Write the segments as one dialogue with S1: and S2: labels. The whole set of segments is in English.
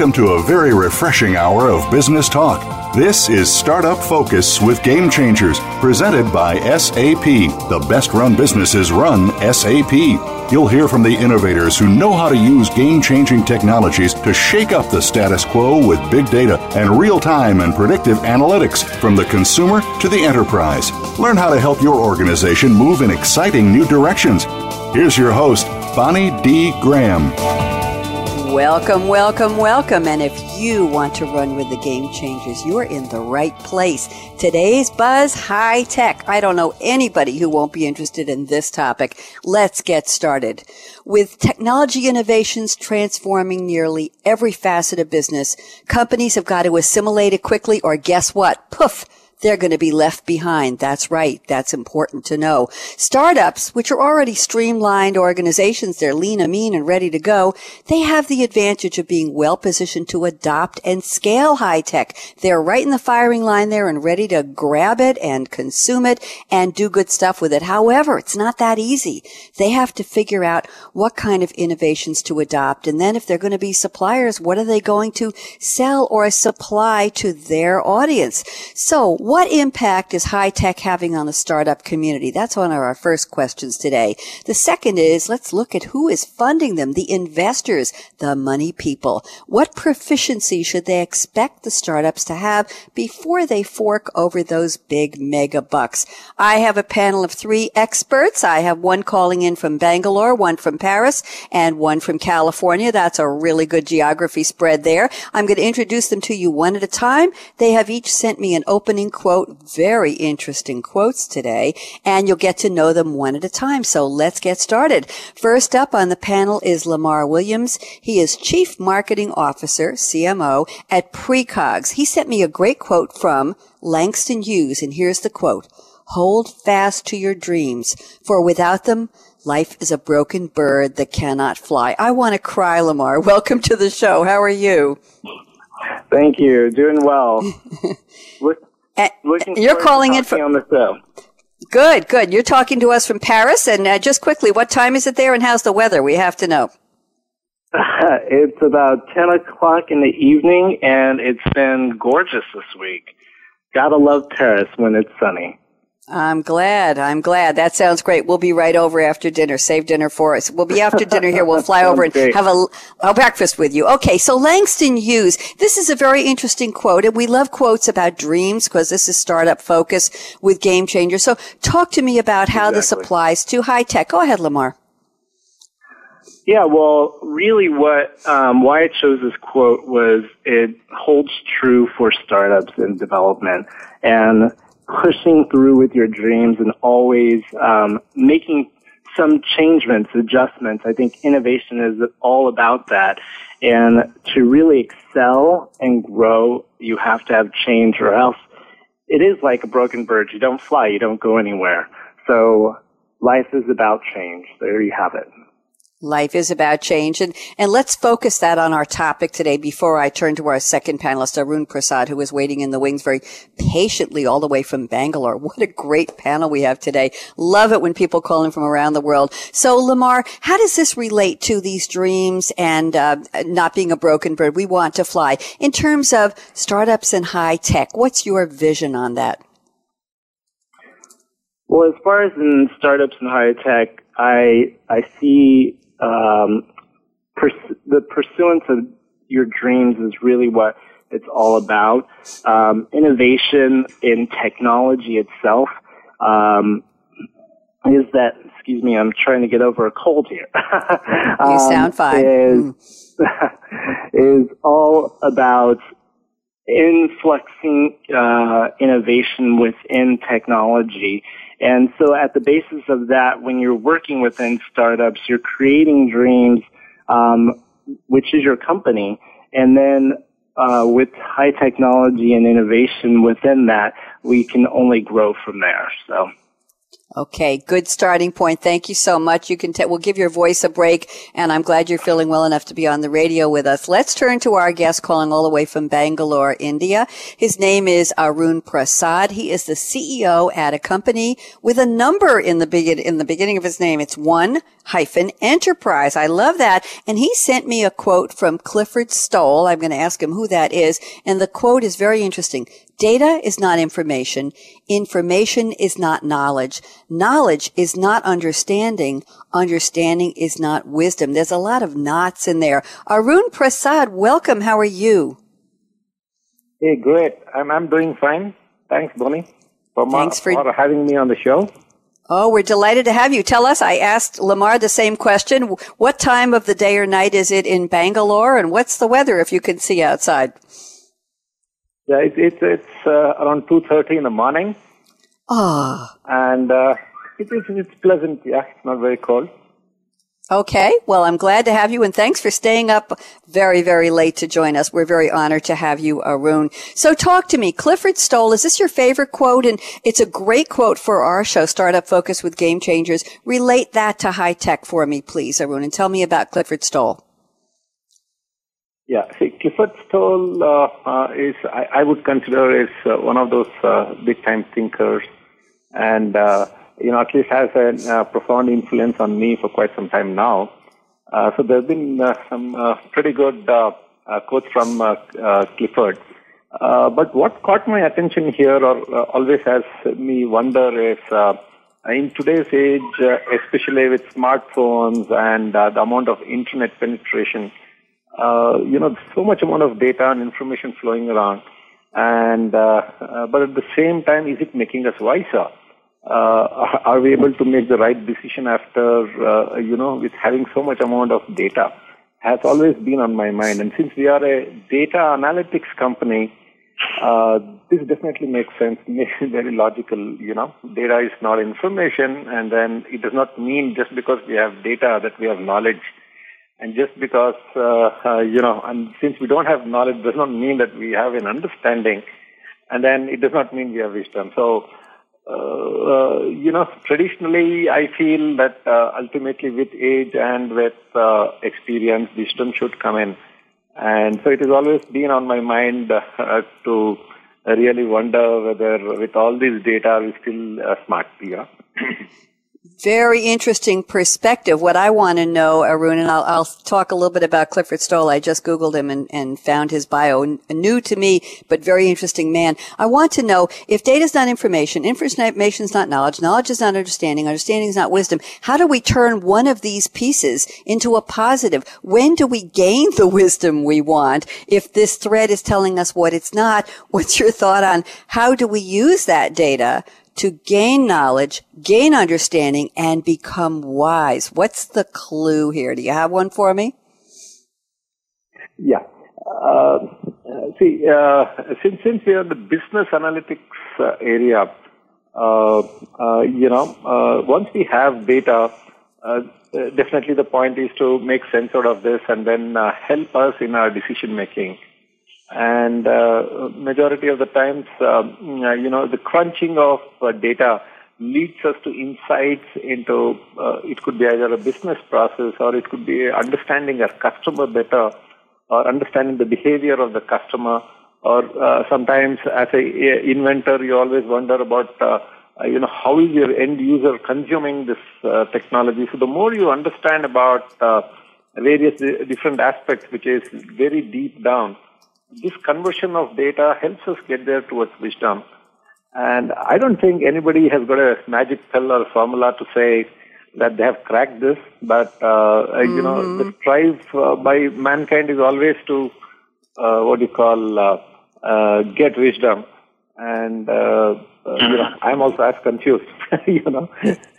S1: Welcome to a very refreshing hour of business talk. This is Startup Focus with Game Changers, presented by SAP. The best run businesses run SAP. You'll hear from the innovators who know how to use game changing technologies to shake up the status quo with big data and real time and predictive analytics from the consumer to the enterprise. Learn how to help your organization move in exciting new directions. Here's your host, Bonnie D. Graham.
S2: Welcome, welcome, welcome. And if you want to run with the game changers, you are in the right place. Today's buzz high tech. I don't know anybody who won't be interested in this topic. Let's get started. With technology innovations transforming nearly every facet of business, companies have got to assimilate it quickly or guess what? Poof they're going to be left behind. That's right. That's important to know. Startups, which are already streamlined organizations, they're lean and mean and ready to go. They have the advantage of being well positioned to adopt and scale high tech. They're right in the firing line there and ready to grab it and consume it and do good stuff with it. However, it's not that easy. They have to figure out what kind of innovations to adopt. And then if they're going to be suppliers, what are they going to sell or supply to their audience? So what impact is high tech having on the startup community? That's one of our first questions today. The second is let's look at who is funding them, the investors, the money people. What proficiency should they expect the startups to have before they fork over those big mega bucks? I have a panel of three experts. I have one calling in from Bangalore, one from Paris, and one from California. That's a really good geography spread there. I'm going to introduce them to you one at a time. They have each sent me an opening quote, very interesting quotes today, and you'll get to know them one at a time. So let's get started. First up on the panel is Lamar Williams. He is Chief Marketing Officer, CMO, at Precogs. He sent me a great quote from Langston Hughes, and here's the quote. Hold fast to your dreams, for without them, life is a broken bird that cannot fly. I want to cry, Lamar. Welcome to the show. How are you?
S3: Thank you. Doing well.
S2: Looking you're calling it from
S3: on the show.
S2: Good, good. You're talking to us from Paris, and uh, just quickly, what time is it there, and how's the weather? We have to know.
S3: it's about ten o'clock in the evening, and it's been gorgeous this week. Gotta love Paris when it's sunny.
S2: I'm glad. I'm glad. That sounds great. We'll be right over after dinner. Save dinner for us. We'll be after dinner here. We'll fly over and
S3: great.
S2: have a, a breakfast with you. Okay. So Langston Hughes, this is a very interesting quote and we love quotes about dreams because this is startup focus with game changers. So talk to me about how
S3: exactly.
S2: this applies to high tech. Go ahead, Lamar.
S3: Yeah, well, really what, um, why I chose this quote was it holds true for startups in development. And pushing through with your dreams and always um, making some changements, adjustments. I think innovation is all about that. And to really excel and grow, you have to have change or else it is like a broken bird. You don't fly, you don't go anywhere. So life is about change. There you have it.
S2: Life is about change. And, and let's focus that on our topic today before I turn to our second panelist, Arun Prasad, who is waiting in the wings very patiently all the way from Bangalore. What a great panel we have today. Love it when people call in from around the world. So Lamar, how does this relate to these dreams and uh, not being a broken bird? We want to fly. In terms of startups and high tech, what's your vision on that?
S3: Well, as far as in startups and high tech, I I see um, pers- the pursuance of your dreams is really what it's all about. Um, innovation in technology itself um, is that. Excuse me, I'm trying to get over a cold here.
S2: you sound fine.
S3: Is, is all about influxing uh, innovation within technology and so at the basis of that, when you're working within startups, you're creating dreams, um, which is your company. And then uh, with high technology and innovation within that, we can only grow from there. So
S2: Okay, good starting point. Thank you so much. You can t- we'll give your voice a break, and I'm glad you're feeling well enough to be on the radio with us. Let's turn to our guest calling all the way from Bangalore, India. His name is Arun Prasad. He is the CEO at a company with a number in the begin in the beginning of his name. It's one hyphen enterprise. I love that. And he sent me a quote from Clifford Stoll. I'm going to ask him who that is, and the quote is very interesting. Data is not information. Information is not knowledge. Knowledge is not understanding. Understanding is not wisdom. There's a lot of knots in there. Arun Prasad, welcome. How are you?
S4: Hey, great. I'm, I'm doing fine. Thanks, Bonnie, for,
S2: Thanks for,
S4: for having me on the show.
S2: Oh, we're delighted to have you. Tell us, I asked Lamar the same question. What time of the day or night is it in Bangalore and what's the weather if you can see outside?
S4: Yeah, it, it, it's uh, around 2.30 in the morning.
S2: Ah.
S4: And uh, it's, it's pleasant, yeah. It's not very cold.
S2: Okay. Well, I'm glad to have you and thanks for staying up very, very late to join us. We're very honored to have you, Arun. So talk to me. Clifford Stoll, is this your favorite quote? And it's a great quote for our show, Startup Focus with Game Changers. Relate that to high tech for me, please, Arun, and tell me about Clifford Stoll.
S4: Yeah, see, Clifford Stoll uh, uh, is, I, I, would consider, is uh, one of those uh, big time thinkers and, uh, you know, at least has a uh, profound influence on me for quite some time now. Uh, so there have been uh, some uh, pretty good quotes from Clifford. but what caught my attention here or always has me wonder is, in today's age, especially with smartphones and the amount of internet penetration, uh, you know, so much amount of data and information flowing around. And, uh, uh, but at the same time, is it making us wiser? Uh, are we able to make the right decision after, uh, you know, with having so much amount of data? Has always been on my mind. And since we are a data analytics company, uh, this definitely makes sense, makes very logical, you know. Data is not information, and then it does not mean just because we have data that we have knowledge and just because, uh, uh, you know, and since we don't have knowledge does not mean that we have an understanding. And then it does not mean we have wisdom. So, you know, traditionally I feel that uh, ultimately with age and with uh, experience, wisdom should come in. And so it has always been on my mind to really wonder whether with all this data we're still smart, yeah.
S2: Very interesting perspective. What I want to know, Arun, and I'll, I'll, talk a little bit about Clifford Stoll. I just Googled him and, and found his bio. New to me, but very interesting man. I want to know if data is not information, information is not knowledge, knowledge is not understanding, understanding is not wisdom. How do we turn one of these pieces into a positive? When do we gain the wisdom we want? If this thread is telling us what it's not, what's your thought on how do we use that data to gain knowledge, gain understanding, and become wise. What's the clue here? Do you have one for me?
S4: Yeah. Uh, see, uh, since, since we are the business analytics uh, area, uh, uh, you know, uh, once we have data, definitely the point is to make sense out of this and then help us in our decision making and uh, majority of the times, um, you know, the crunching of uh, data leads us to insights into uh, it could be either a business process or it could be understanding our customer better or understanding the behavior of the customer or uh, sometimes as a, a, inventor you always wonder about uh, you know how is your end user consuming this uh, technology? So the more you understand about various different aspects which is very deep down this conversion of data helps us get there towards wisdom. And I don't think anybody has got a magic pill or formula to say that they have cracked this, but uh, mm-hmm. you know, the mm-hmm. strive uh, by mankind is always to uh, what do you call uh, uh, get wisdom, and uh, you know, I'm also as confused. you know,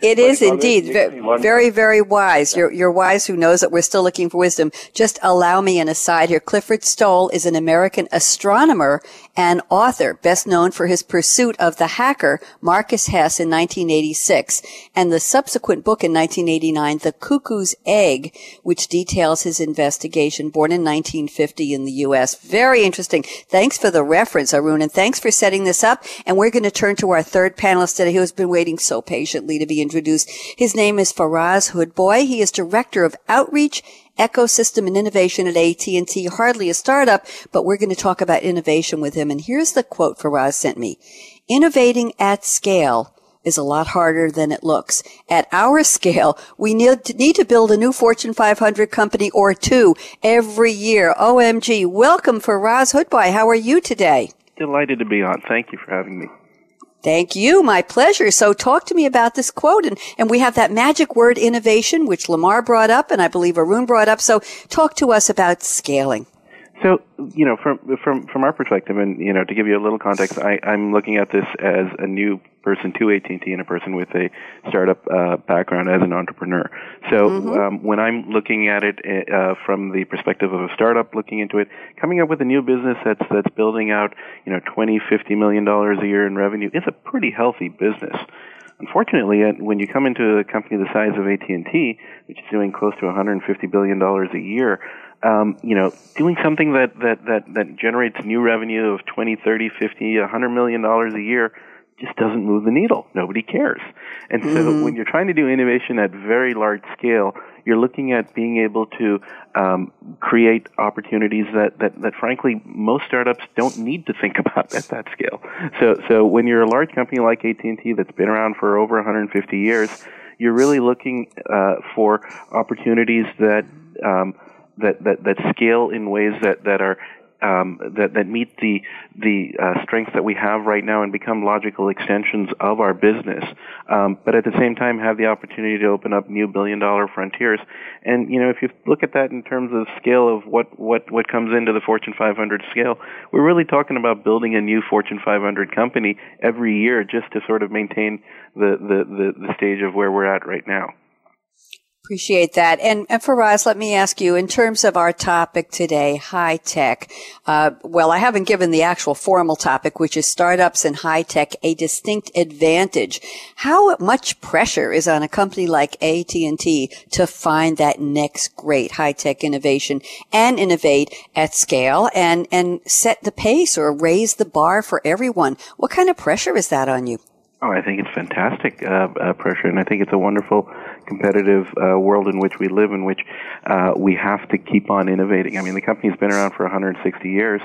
S2: it is indeed very, very wise. You're, you're wise who knows that we're still looking for wisdom. Just allow me an aside here. Clifford Stoll is an American astronomer and author, best known for his pursuit of the hacker Marcus Hess in 1986 and the subsequent book in 1989, The Cuckoo's Egg, which details his investigation, born in 1950 in the U.S. Very interesting. Thanks for the reference, Arun, and thanks for setting this up. And we're going to turn to our third panelist today who has been waiting so patiently to be introduced. His name is Faraz Hoodbhoy. He is Director of Outreach, Ecosystem and Innovation at AT&T. Hardly a startup, but we're going to talk about innovation with him. And here's the quote Faraz sent me. Innovating at scale is a lot harder than it looks. At our scale, we need to, need to build a new Fortune 500 company or two every year. OMG. Welcome Faraz Hoodbhoy. How are you today?
S5: Delighted to be on. Thank you for having me.
S2: Thank you. My pleasure. So talk to me about this quote. And, and we have that magic word innovation, which Lamar brought up and I believe Arun brought up. So talk to us about scaling.
S5: So, you know, from from from our perspective, and you know, to give you a little context, I, I'm looking at this as a new person to AT&T and a person with a startup uh, background as an entrepreneur. So, mm-hmm. um, when I'm looking at it uh, from the perspective of a startup, looking into it, coming up with a new business that's that's building out, you know, 20, 50 million dollars a year in revenue, it's a pretty healthy business. Unfortunately, when you come into a company the size of AT&T, which is doing close to 150 billion dollars a year, um, you know, doing something that, that, that, that generates new revenue of 20, 30, 50, 100 million dollars a year just doesn't move the needle. Nobody cares. And so mm-hmm. when you're trying to do innovation at very large scale, you're looking at being able to um, create opportunities that, that, that frankly most startups don't need to think about at that scale. So, so when you're a large company like AT&T that's been around for over 150 years, you're really looking uh, for opportunities that um, that, that, that scale in ways that, that are um, that, that meet the the uh, strengths that we have right now and become logical extensions of our business, um, but at the same time have the opportunity to open up new billion dollar frontiers. And you know, if you look at that in terms of scale of what what what comes into the Fortune 500 scale, we're really talking about building a new Fortune 500 company every year just to sort of maintain the the the, the stage of where we're at right now.
S2: Appreciate that. And, and Faraz, let me ask you, in terms of our topic today, high tech, uh, well, I haven't given the actual formal topic, which is startups and high tech, a distinct advantage. How much pressure is on a company like AT&T to find that next great high tech innovation and innovate at scale and, and set the pace or raise the bar for everyone? What kind of pressure is that on you?
S5: Oh, I think it's fantastic uh, uh, pressure, and I think it's a wonderful competitive uh, world in which we live, in which uh, we have to keep on innovating. I mean, the company's been around for 160 years,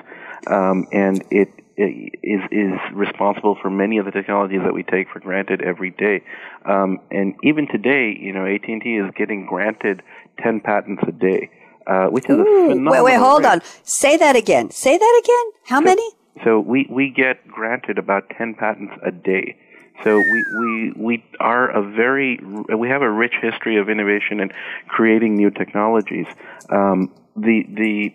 S5: um, and it, it is is responsible for many of the technologies that we take for granted every day. Um, and even today, you know, AT&T is getting granted 10 patents a day, uh, which is Ooh, a phenomenal.
S2: Wait, wait, hold
S5: rate.
S2: on. Say that again. Say that again. How
S5: so,
S2: many?
S5: So we we get granted about 10 patents a day. So we, we, we are a very, we have a rich history of innovation and creating new technologies. Um, the, the,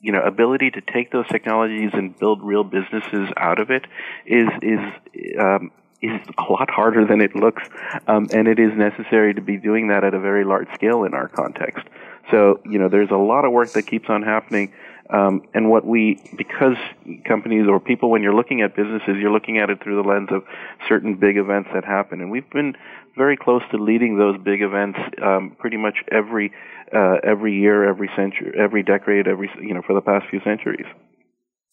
S5: you know, ability to take those technologies and build real businesses out of it is, is, um, is a lot harder than it looks, um, and it is necessary to be doing that at a very large scale in our context. So, you know, there's a lot of work that keeps on happening um, and what we, because companies or people, when you're looking at businesses, you're looking at it through the lens of certain big events that happen. And we've been very close to leading those big events um, pretty much every uh, every year, every century, every decade, every you know for the past few centuries.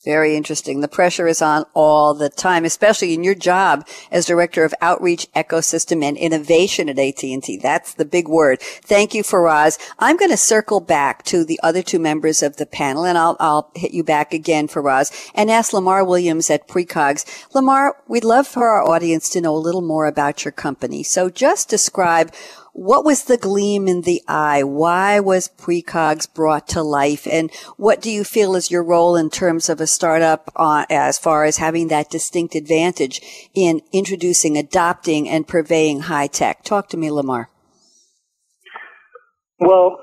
S2: Very interesting. The pressure is on all the time, especially in your job as director of outreach, ecosystem, and innovation at AT&T. That's the big word. Thank you, Faraz. I'm going to circle back to the other two members of the panel, and I'll, I'll hit you back again, Faraz, and ask Lamar Williams at Precogs. Lamar, we'd love for our audience to know a little more about your company. So just describe what was the gleam in the eye? Why was Precogs brought to life? And what do you feel is your role in terms of a startup uh, as far as having that distinct advantage in introducing, adopting, and purveying high tech? Talk to me, Lamar.
S3: Well,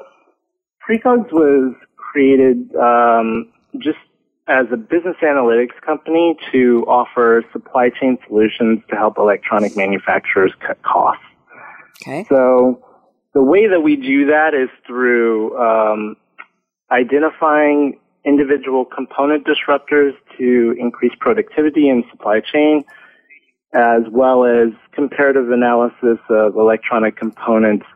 S3: Precogs was created um, just as a business analytics company to offer supply chain solutions to help electronic manufacturers cut costs.
S2: Okay.
S3: So the way that we do that is through um, identifying individual component disruptors to increase productivity in supply chain, as well as comparative analysis of electronic components,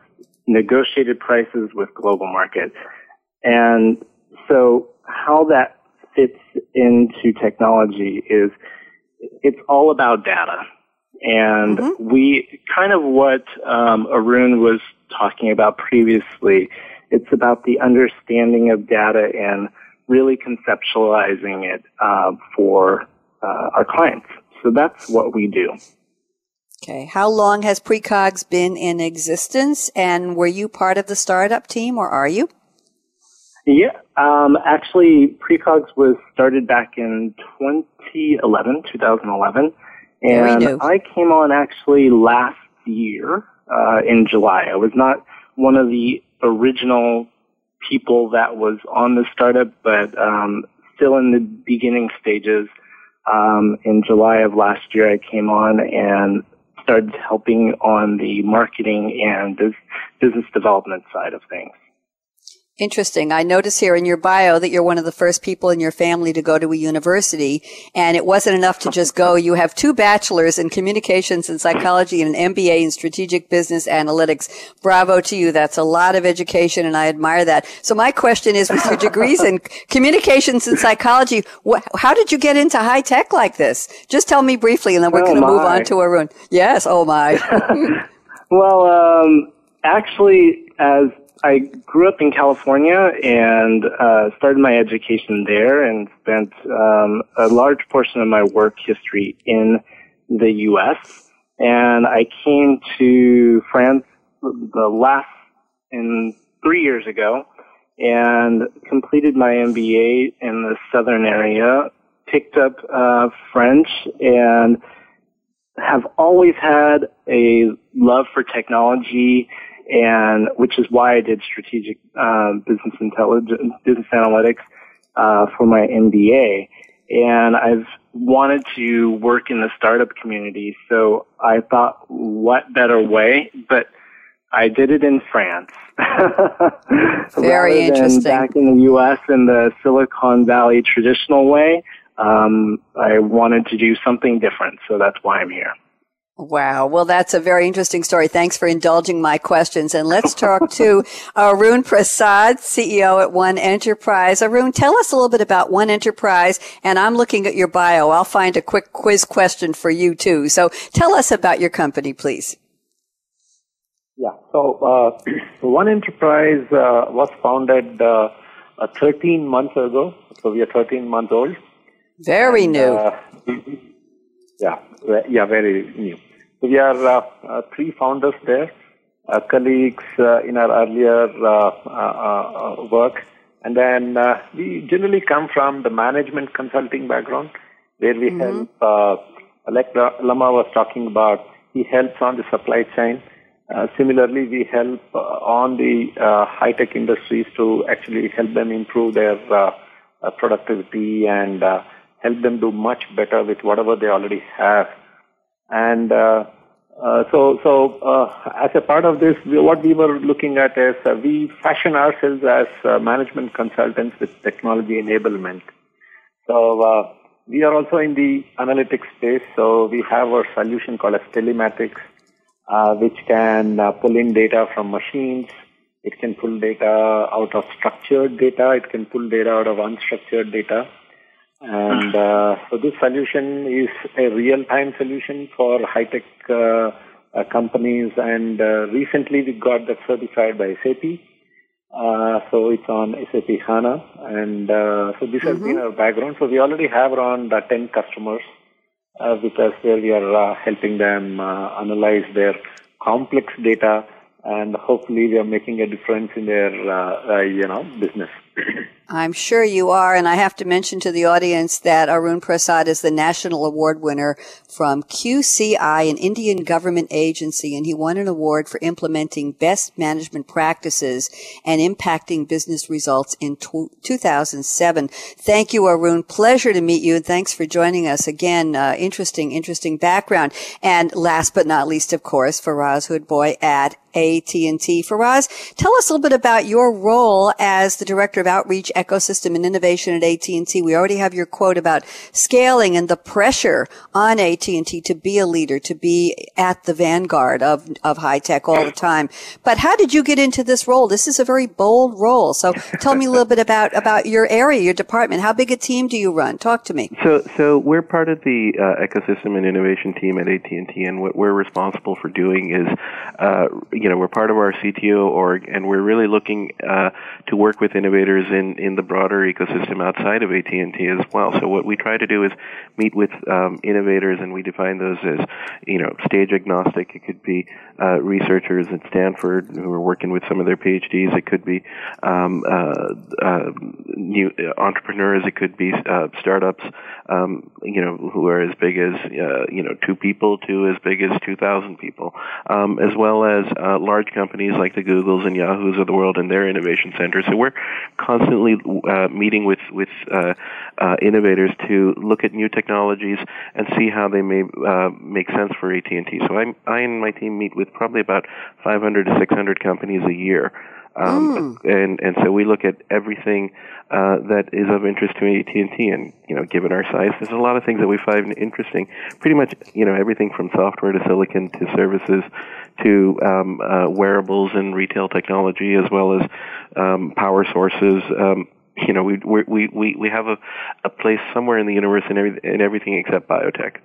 S3: negotiated prices with global markets. And so how that fits into technology is it's all about data. And mm-hmm. we kind of what um, Arun was talking about previously. It's about the understanding of data and really conceptualizing it uh, for uh, our clients. So that's what we do.
S2: Okay. How long has Precogs been in existence and were you part of the startup team or are you?
S3: Yeah, um, actually, Precogs was started back in 2011, 2011. And I came on actually last year uh, in July. I was not one of the original people that was on the startup, but um, still in the beginning stages. Um, in July of last year, I came on and started helping on the marketing and business development side of things.
S2: Interesting. I notice here in your bio that you're one of the first people in your family to go to a university, and it wasn't enough to just go. You have two bachelors in communications and psychology and an MBA in strategic business analytics. Bravo to you. That's a lot of education, and I admire that. So my question is, with your degrees in communications and psychology, wh- how did you get into high tech like this? Just tell me briefly, and then we're oh going to move on to Arun. Yes. Oh my.
S3: well, um, actually, as I grew up in California and uh, started my education there and spent um, a large portion of my work history in the U.S. And I came to France the last in three years ago and completed my MBA in the southern area, picked up uh, French and have always had a love for technology and which is why I did strategic um, business intelligence, business analytics uh, for my MBA. And I've wanted to work in the startup community, so I thought, what better way? But I did it in France.
S2: Very interesting.
S3: back in the U.S. in the Silicon Valley traditional way, um, I wanted to do something different, so that's why I'm here.
S2: Wow. Well, that's a very interesting story. Thanks for indulging my questions. And let's talk to Arun Prasad, CEO at One Enterprise. Arun, tell us a little bit about One Enterprise. And I'm looking at your bio. I'll find a quick quiz question for you too. So tell us about your company, please.
S4: Yeah. So, uh, One Enterprise uh, was founded uh, 13 months ago. So we are 13 months old.
S2: Very and, new.
S4: Yeah. Yeah. Very new. We are uh, uh, three founders there, uh, colleagues in our earlier work. And then we generally come from the management consulting background, where we mm-hmm. help, like Lamar was talking about, he helps on the supply chain. Uh, similarly, we help uh, on the uh, high-tech industries to actually help them improve their productivity and help them do much better with whatever they already have. And uh, so, so uh, as a part of this, we, what we were looking at is uh, we fashion ourselves as uh, management consultants with technology enablement. So uh, we are also in the analytics space. So we have our solution called as telematics, uh, which can pull in data from machines. It can pull data out of structured data. It can pull data out of unstructured data. And uh, so this solution is a real-time solution for high-tech uh, uh, companies. And uh, recently we got that certified by SAP. Uh, so it's on SAP HANA. And uh, so this has mm-hmm. been our background. So we already have around 10 customers with us where we are helping them analyze their complex data and hopefully we are making a difference in their, you know, business.
S2: I'm sure you are. And I have to mention to the audience that Arun Prasad is the national award winner from QCI, an Indian government agency, and he won an award for implementing best management practices and impacting business results in 2007. Thank you, Arun. Pleasure to meet you. And thanks for joining us again. Uh, interesting, interesting background. And last but not least, of course, Faraz Hoodbhoy at AT&T. Faraz, tell us a little bit about your role as the director of Outreach, Ecosystem, and Innovation at AT&T. We already have your quote about scaling and the pressure on AT&T to be a leader, to be at the vanguard of, of high tech all the time. But how did you get into this role? This is a very bold role. So tell me a little bit about, about your area, your department. How big a team do you run? Talk to me.
S5: So, so we're part of the uh, ecosystem and innovation team at AT&T, and what we're responsible for doing is, uh, you know, we're part of our CTO org, and we're really looking uh, to work with innovators in, in the broader ecosystem outside of AT&T as well. So what we try to do is meet with um, innovators, and we define those as, you know, stage agnostic. It could be uh, researchers at Stanford who are working with some of their PhDs. It could be um, uh, uh, new entrepreneurs. It could be uh, startups, um, you know, who are as big as uh, you know two people to as big as two thousand people, um, as well as uh, large companies like the Googles and Yahoos of the world and their innovation centers. So we're constantly uh, meeting with with uh, uh, innovators to look at new technologies and see how they may uh, make sense for AT and T. So I, I and my team meet with probably about 500 to 600 companies a year. Um, mm. and and so we look at everything uh, that is of interest to AT and T, and you know, given our size, there's a lot of things that we find interesting. Pretty much, you know, everything from software to silicon to services to um, uh, wearables and retail technology, as well as um, power sources. Um, you know, we we we we have a, a place somewhere in the universe in every in everything except biotech.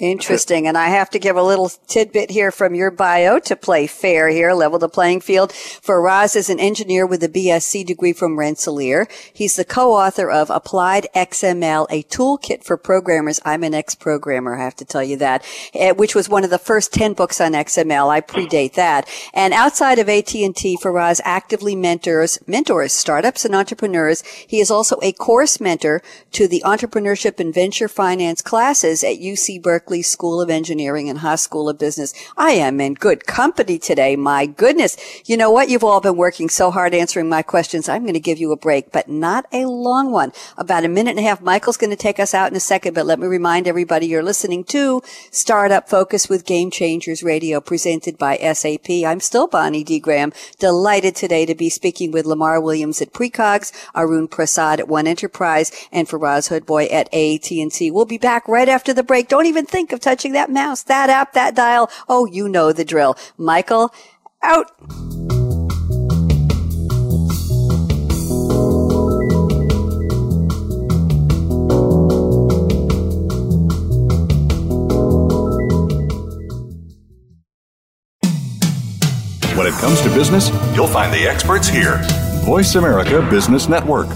S2: Interesting. And I have to give a little tidbit here from your bio to play fair here, level the playing field. Faraz is an engineer with a BSc degree from Rensselaer. He's the co-author of Applied XML, a toolkit for programmers. I'm an ex-programmer, I have to tell you that, eh, which was one of the first 10 books on XML. I predate that. And outside of AT&T, Faraz actively mentors, mentors startups and entrepreneurs. He is also a course mentor to the entrepreneurship and venture finance classes at UC Berkeley Berkeley School of Engineering and Haas School of Business. I am in good company today. My goodness. You know what? You've all been working so hard answering my questions. I'm going to give you a break, but not a long one. About a minute and a half. Michael's going to take us out in a second, but let me remind everybody you're listening to Startup Focus with Game Changers Radio presented by SAP. I'm still Bonnie D. Graham. Delighted today to be speaking with Lamar Williams at Precogs, Arun Prasad at One Enterprise, and Faraz Hoodbhoy at AT&T. We'll be back right after the break. Don't even think of touching that mouse, that app, that dial. Oh, you know the drill. Michael, out.
S1: When it comes to business, you'll find the experts here. Voice America Business Network.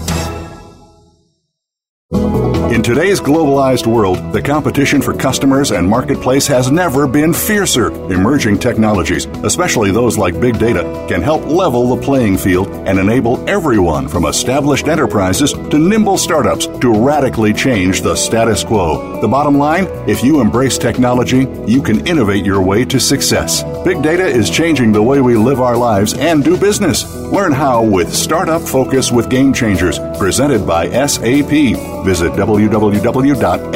S1: In today's globalized world, the competition for customers and marketplace has never been fiercer. Emerging technologies, especially those like big data, can help level the playing field and enable everyone from established enterprises to nimble startups to radically change the status quo. The bottom line if you embrace technology, you can innovate your way to success. Big data is changing the way we live our lives and do business. Learn how with Startup Focus with Game Changers, presented by SAP. Visit www.sap.com.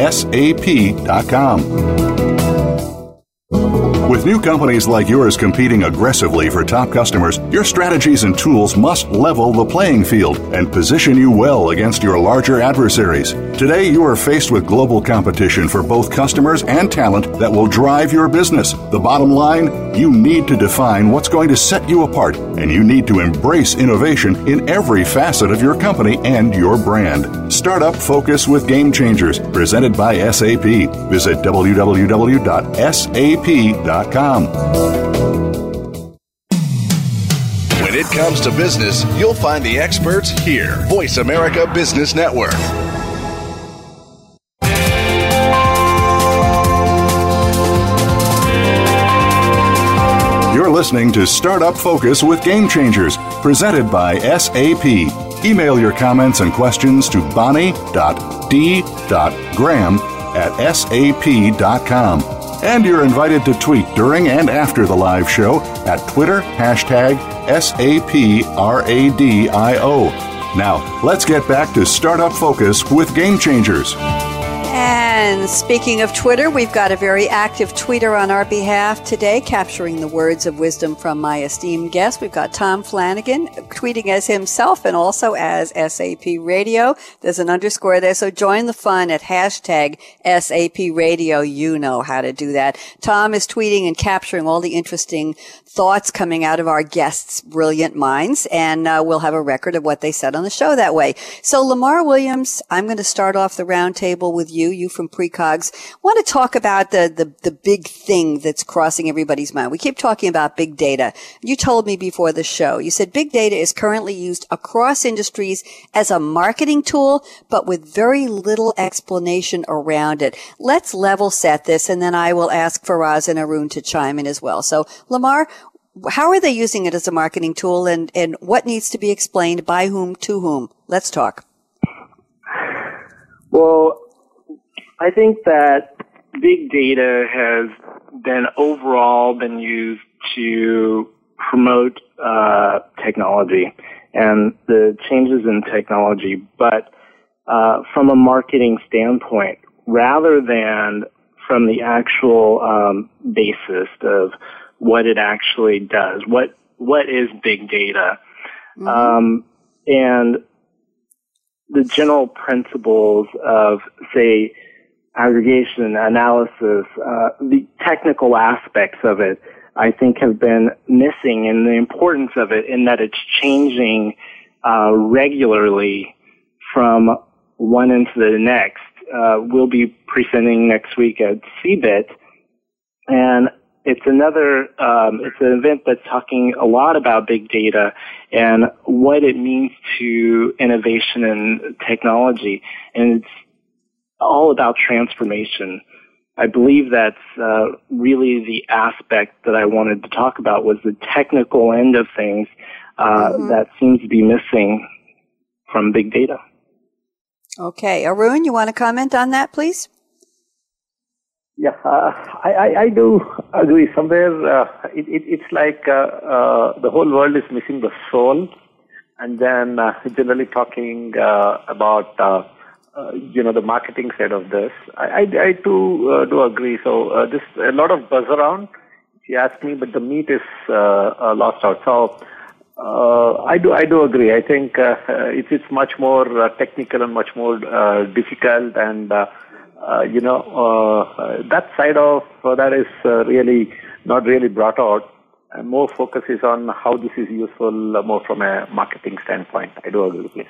S1: With new companies like yours competing aggressively for top customers, your strategies and tools must level the playing field and position you well against your larger adversaries. Today, you are faced with global competition for both customers and talent that will drive your business. The bottom line you need to define what's going to set you apart, and you need to embrace innovation in every facet of your company and your brand. Startup Focus with Game Changers, presented by SAP. Visit www.sap.com when it comes to business, you'll find the experts here. Voice America Business Network. You're listening to Startup Focus with Game Changers, presented by SAP. Email your comments and questions to bonnie.d.graham at sap.com. And you're invited to tweet during and after the live show at Twitter hashtag SAPRADIO. Now, let's get back to Startup Focus with Game Changers.
S2: And And speaking of Twitter, we've got a very active tweeter on our behalf today, capturing the words of wisdom from my esteemed guest. We've got Tom Flanagan tweeting as himself and also as SAP Radio. There's an underscore there, so join the fun at hashtag SAP Radio. You know how to do that. Tom is tweeting and capturing all the interesting thoughts coming out of our guests' brilliant minds, and uh, we'll have a record of what they said on the show that way. So, Lamar Williams, I'm going to start off the roundtable with you. You from Precogs want to talk about the, the the big thing that's crossing everybody's mind. We keep talking about big data. You told me before the show. You said big data is currently used across industries as a marketing tool, but with very little explanation around it. Let's level set this, and then I will ask Faraz and Arun to chime in as well. So, Lamar, how are they using it as a marketing tool and, and what needs to be explained by whom to whom? Let's talk.
S3: Well, I think that big data has been overall been used to promote uh, technology and the changes in technology, but uh, from a marketing standpoint, rather than from the actual um, basis of what it actually does. What what is big data? Mm-hmm. Um, and the general principles of, say, aggregation, analysis, uh, the technical aspects of it, I think have been missing and the importance of it in that it's changing uh, regularly from one into the next. Uh, we'll be presenting next week at CeBIT, and it's another um, it's an event that's talking a lot about big data and what it means to innovation and technology and it's all about transformation. I believe that's uh, really the aspect that i wanted to talk about was the technical end of things uh, mm-hmm. that seems to be missing from big data.
S2: Okay. Arun you want to comment on that please?
S4: Yeah, uh, I, I, I, do agree. Somewhere uh, it, it, it's like uh, uh the whole world is missing the soul, and then uh, generally talking uh, you know the marketing side of this. I, I, I too do agree. So uh, this a lot of buzz around, if you ask me, but the meat is uh, lost out. So. I do. I do agree. I think it's it's much more technical and much more difficult, and uh, you know, uh, that side of uh, that is really not really brought out. And more focus is on how this is useful more from a marketing standpoint. I do agree with this.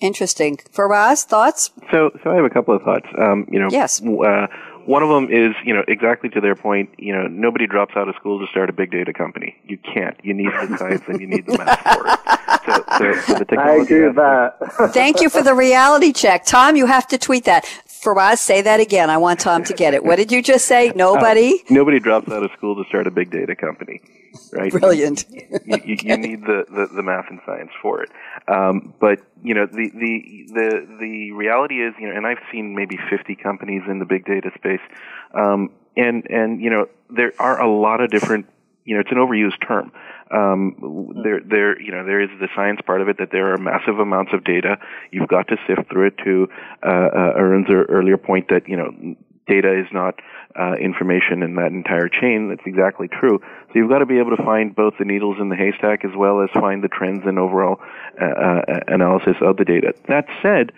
S4: Yeah.
S2: Interesting. Faraz, thoughts?
S5: So, so I have a couple of thoughts. Um, you know,
S2: yes.
S5: Uh, one of them is, you know, exactly to their point. You know, nobody drops out of school to start a big data company. You can't. You need the science and you need the math for it.
S3: So, so the technology I agree with that.
S2: Thank you for the reality check, Tom. You have to tweet that. Faraz, say that again. I want Tom to get it. What did you just say? Nobody?
S5: Uh, nobody drops out of school to start a big data company, right?
S2: Brilliant.
S5: you, you, you, need the, the, the, math and science for it. Um, but, you know, the, the, the, the reality is, you know, and I've seen maybe 50 companies in the big data space, um, and, and, you know, there are a lot of different, you know, it's an overused term. Um, there, there, you know, there is the science part of it that there are massive amounts of data. You've got to sift through it. To uh, uh, Arun's earlier point that you know, data is not uh, information in that entire chain. That's exactly true. So you've got to be able to find both the needles in the haystack as well as find the trends and overall uh, uh, analysis of the data. That said.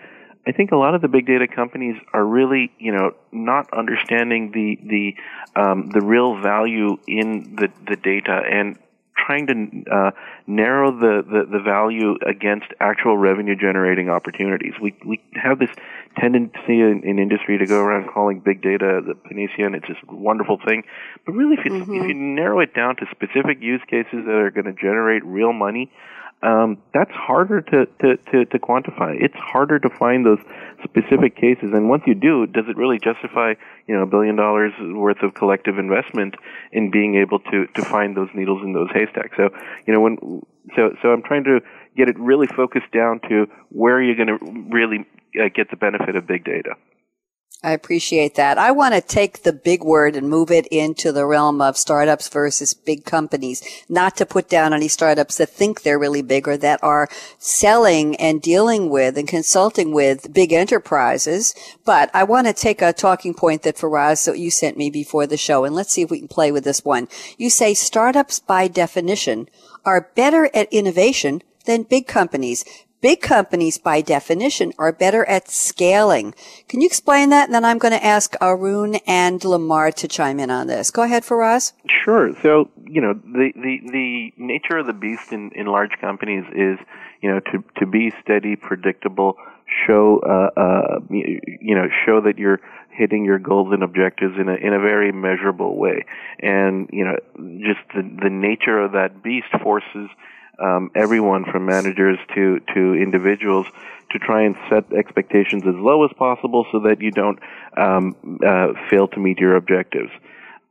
S5: I think a lot of the big data companies are really, you know, not understanding the the um, the real value in the the data and trying to uh, narrow the, the, the value against actual revenue generating opportunities. We we have this tendency in, in, industry to go around calling big data the panacea, and it's this wonderful thing. But really, if you, mm-hmm. if you narrow it down to specific use cases that are going to generate real money, um, that's harder to, to, to, to, quantify. It's harder to find those specific cases. And once you do, does it really justify, you know, a billion dollars worth of collective investment in being able to, to find those needles in those haystacks? So, you know, when, so, so I'm trying to get it really focused down to where you're you going to really uh, get the benefit of big data.
S2: I appreciate that. I want to take the big word and move it into the realm of startups versus big companies. Not to put down any startups that think they're really big or that are selling and dealing with and consulting with big enterprises. But I want to take a talking point that Faraz you sent me before the show and let's see if we can play with this one. You say startups by definition are better at innovation than big companies. Big companies, by definition, are better at scaling. Can you explain that? And then I'm going to ask Arun and Lamar to chime in on this. Go ahead, Faraz.
S5: Sure. So, you know, the, the, the nature of the beast in, in large companies is, you know, to, to be steady, predictable, show, uh, uh, you know, show that you're hitting your goals and objectives in a, in a very measurable way. And, you know, just the, the nature of that beast forces um, everyone from managers to to individuals to try and set expectations as low as possible so that you don't um, uh, fail to meet your objectives.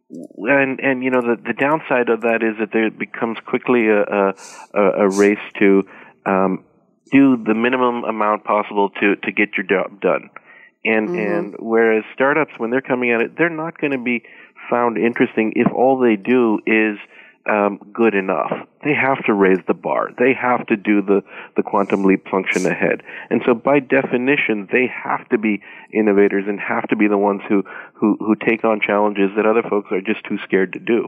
S5: And and you know the the downside of that is that there becomes quickly a a, a race to um, do the minimum amount possible to to get your job done. And mm-hmm. and whereas startups when they're coming at it, they're not going to be found interesting if all they do is um, good enough. They have to raise the bar. They have to do the, the quantum leap function ahead. And so by definition, they have to be innovators and have to be the ones who, who, who take on challenges that other folks are just too scared to do.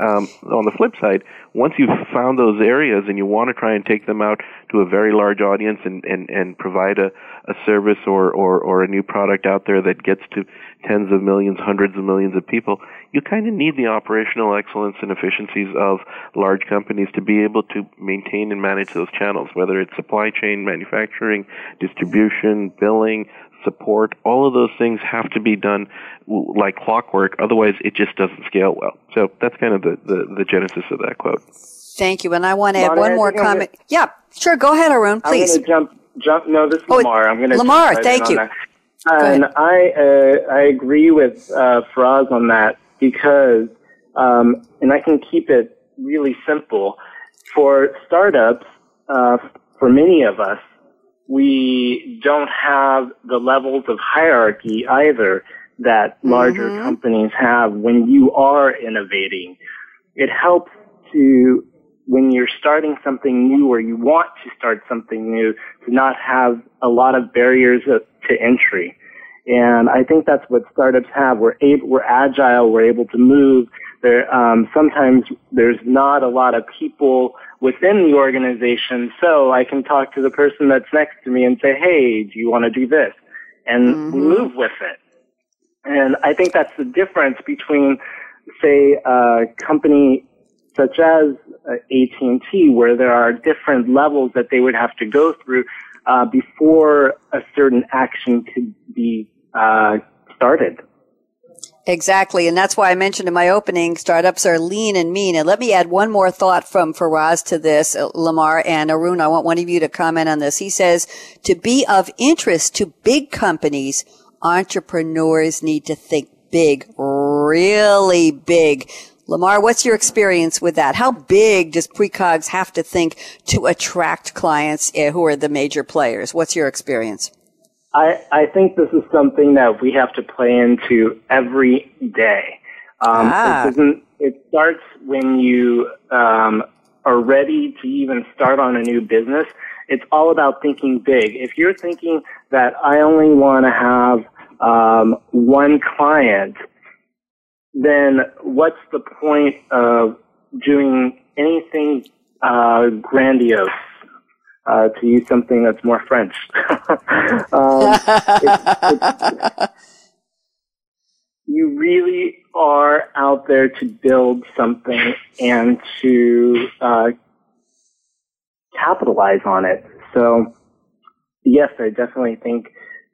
S5: Um, on the flip side, once you've found those areas and you want to try and take them out to a very large audience and, and, and provide a, a service or, or, or a new product out there that gets to tens of millions, hundreds of millions of people, you kind of need the operational excellence and efficiencies of large companies to be able to maintain and manage those channels, whether it's supply chain, manufacturing, distribution, billing, support, all of those things have to be done like clockwork. Otherwise, it just doesn't scale well. So that's kind of the, the, the genesis of that quote.
S2: Thank you. And I want to add one more comment. Gonna, yeah, sure. Go ahead, Arun, please.
S3: I'm going to jump, jump. No, this is oh, Lamar. I'm going to
S2: Lamar, thank you.
S3: And I, uh, I agree with uh, Faraz on that because, um, and I can keep it really simple. For startups, uh, for many of us, we don't have the levels of hierarchy either that larger mm-hmm. companies have when you are innovating. It helps to, when you're starting something new or you want to start something new, to not have a lot of barriers to entry. And I think that's what startups have. We're able, we're agile, we're able to move. There, um, sometimes there's not a lot of people within the organization. So I can talk to the person that's next to me and say, hey, do you want to do this? And mm-hmm. move with it. And I think that's the difference between, say, a company such as uh, AT&T, where there are different levels that they would have to go through uh, before a certain action could be uh, started.
S2: Exactly. And that's why I mentioned in my opening, startups are lean and mean. And let me add one more thought from Faraz to this, uh, Lamar and Arun. I want one of you to comment on this. He says, to be of interest to big companies, entrepreneurs need to think big, really big. Lamar, what's your experience with that? How big does Precogs have to think to attract clients eh, who are the major players? What's your experience?
S3: I, I think this is something that we have to play into every day. Um, ah. it, it starts when you um, are ready to even start on a new business. It's all about thinking big. If you're thinking that I only want to have um, one client, then what's the point of doing anything uh, grandiose? Uh, to use something that's more French. um, you really are out there to build something and to uh, capitalize on it. So, yes, I definitely think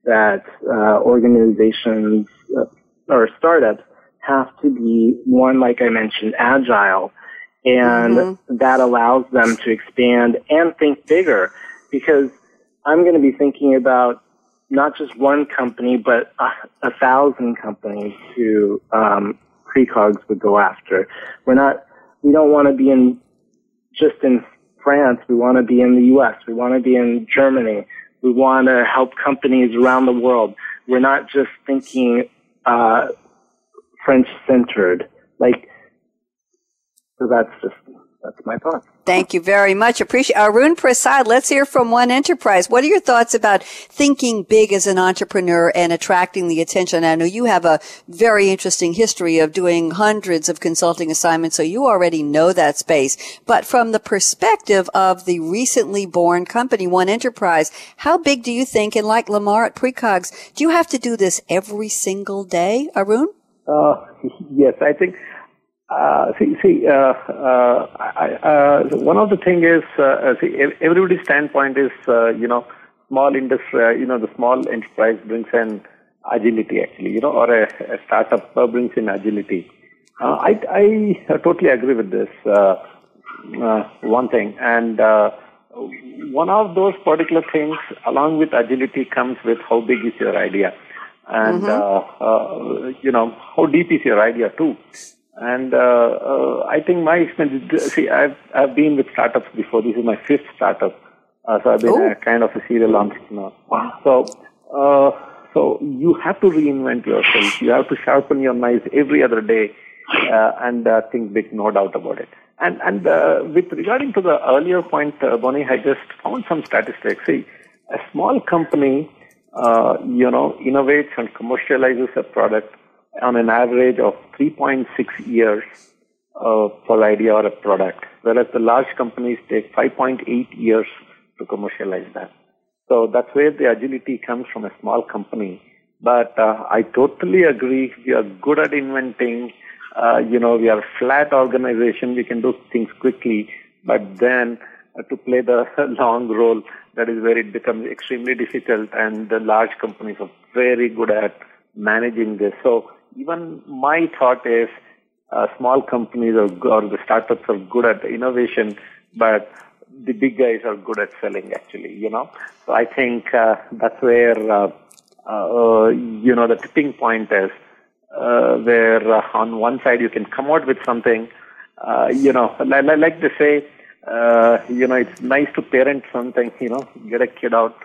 S3: that uh, organizations uh, or startups have to be one, like I mentioned, agile and mm-hmm. that allows them to expand and think bigger because I'm going to be thinking about not just one company, but a, a thousand companies who um, precogs would go after. We're not, we don't want to be in just in France. We want to be in the U.S. We want to be in Germany. We want to help companies around the world. we're not just thinking uh, French centered. Like, so that's just that's my thought.
S2: Thank you very much. Appreciate Arun Prasad. Let's hear from One Enterprise. What are your thoughts about thinking big as an entrepreneur and attracting the attention? I know you have a very interesting history of doing hundreds of consulting assignments, so you already know that space. But from the perspective of the recently born company, One Enterprise, how big do you think? And like Lamar at Precogs, do you have to do this every single day, Arun?
S4: Uh, yes, I think uh, see, see, uh, uh, I, uh, one of the thing is, uh, uh, see, everybody's standpoint is, you know, small industry, you know, the small enterprise brings in agility actually, you know, or a, a startup brings in agility. I, I totally agree with this, one thing. And, one of those particular things along with agility comes with how big is your idea and mm-hmm. you know how deep is your idea too and uh, uh, I think my experience, see, I've, I've been with startups before. This is my fifth startup. Uh, so I've been a kind of a serial entrepreneur. So, uh, so you have to reinvent yourself. You have to sharpen your knives every other day uh, and uh, think big, no doubt about it. And, and with regarding to the earlier point, Bonnie, I just found some statistics. See, a small company, you know, innovates and commercializes a product on an average of 3.6 years uh, for idea or a product, whereas the large companies take 5.8 years to commercialize that. So that's where the agility comes from a small company. But uh, I totally agree. We are good at inventing. Uh, you know, we are a flat organization. We can do things quickly. But then uh, to play the long role, that is where it becomes extremely difficult. And the large companies are very good at managing this. So even my thought is uh, small companies are, or the startups are good at innovation, but the big guys are good at selling actually, you know. So I think uh, that's where, uh, uh, you know, the tipping point is, uh, where uh, on one side you can come out with something, uh, you know, like, like to say, uh, you know, it's nice to parent something, you know, get a kid out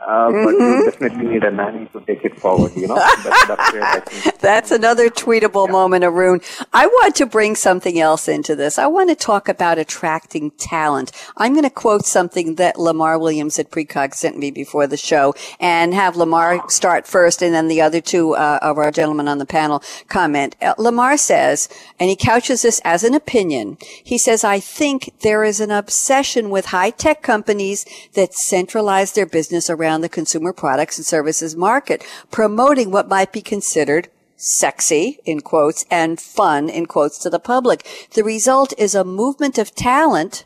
S4: uh, mm-hmm. but you mm-hmm. definitely need a nanny to take it forward, you know.
S2: that's, that's, that's, another tweetable yeah. moment, Arun. I want to bring something else into this. I want to talk about attracting talent. I'm going to quote something that Lamar Williams at Precog sent me before the show and have Lamar start first and then the other two uh, of our gentlemen on the panel comment. Uh, Lamar says, and he couches this as an opinion. He says, I think there is an obsession with high tech companies that centralize their business around around the consumer products and services market, promoting what might be considered sexy in quotes and fun in quotes to the public. The result is a movement of talent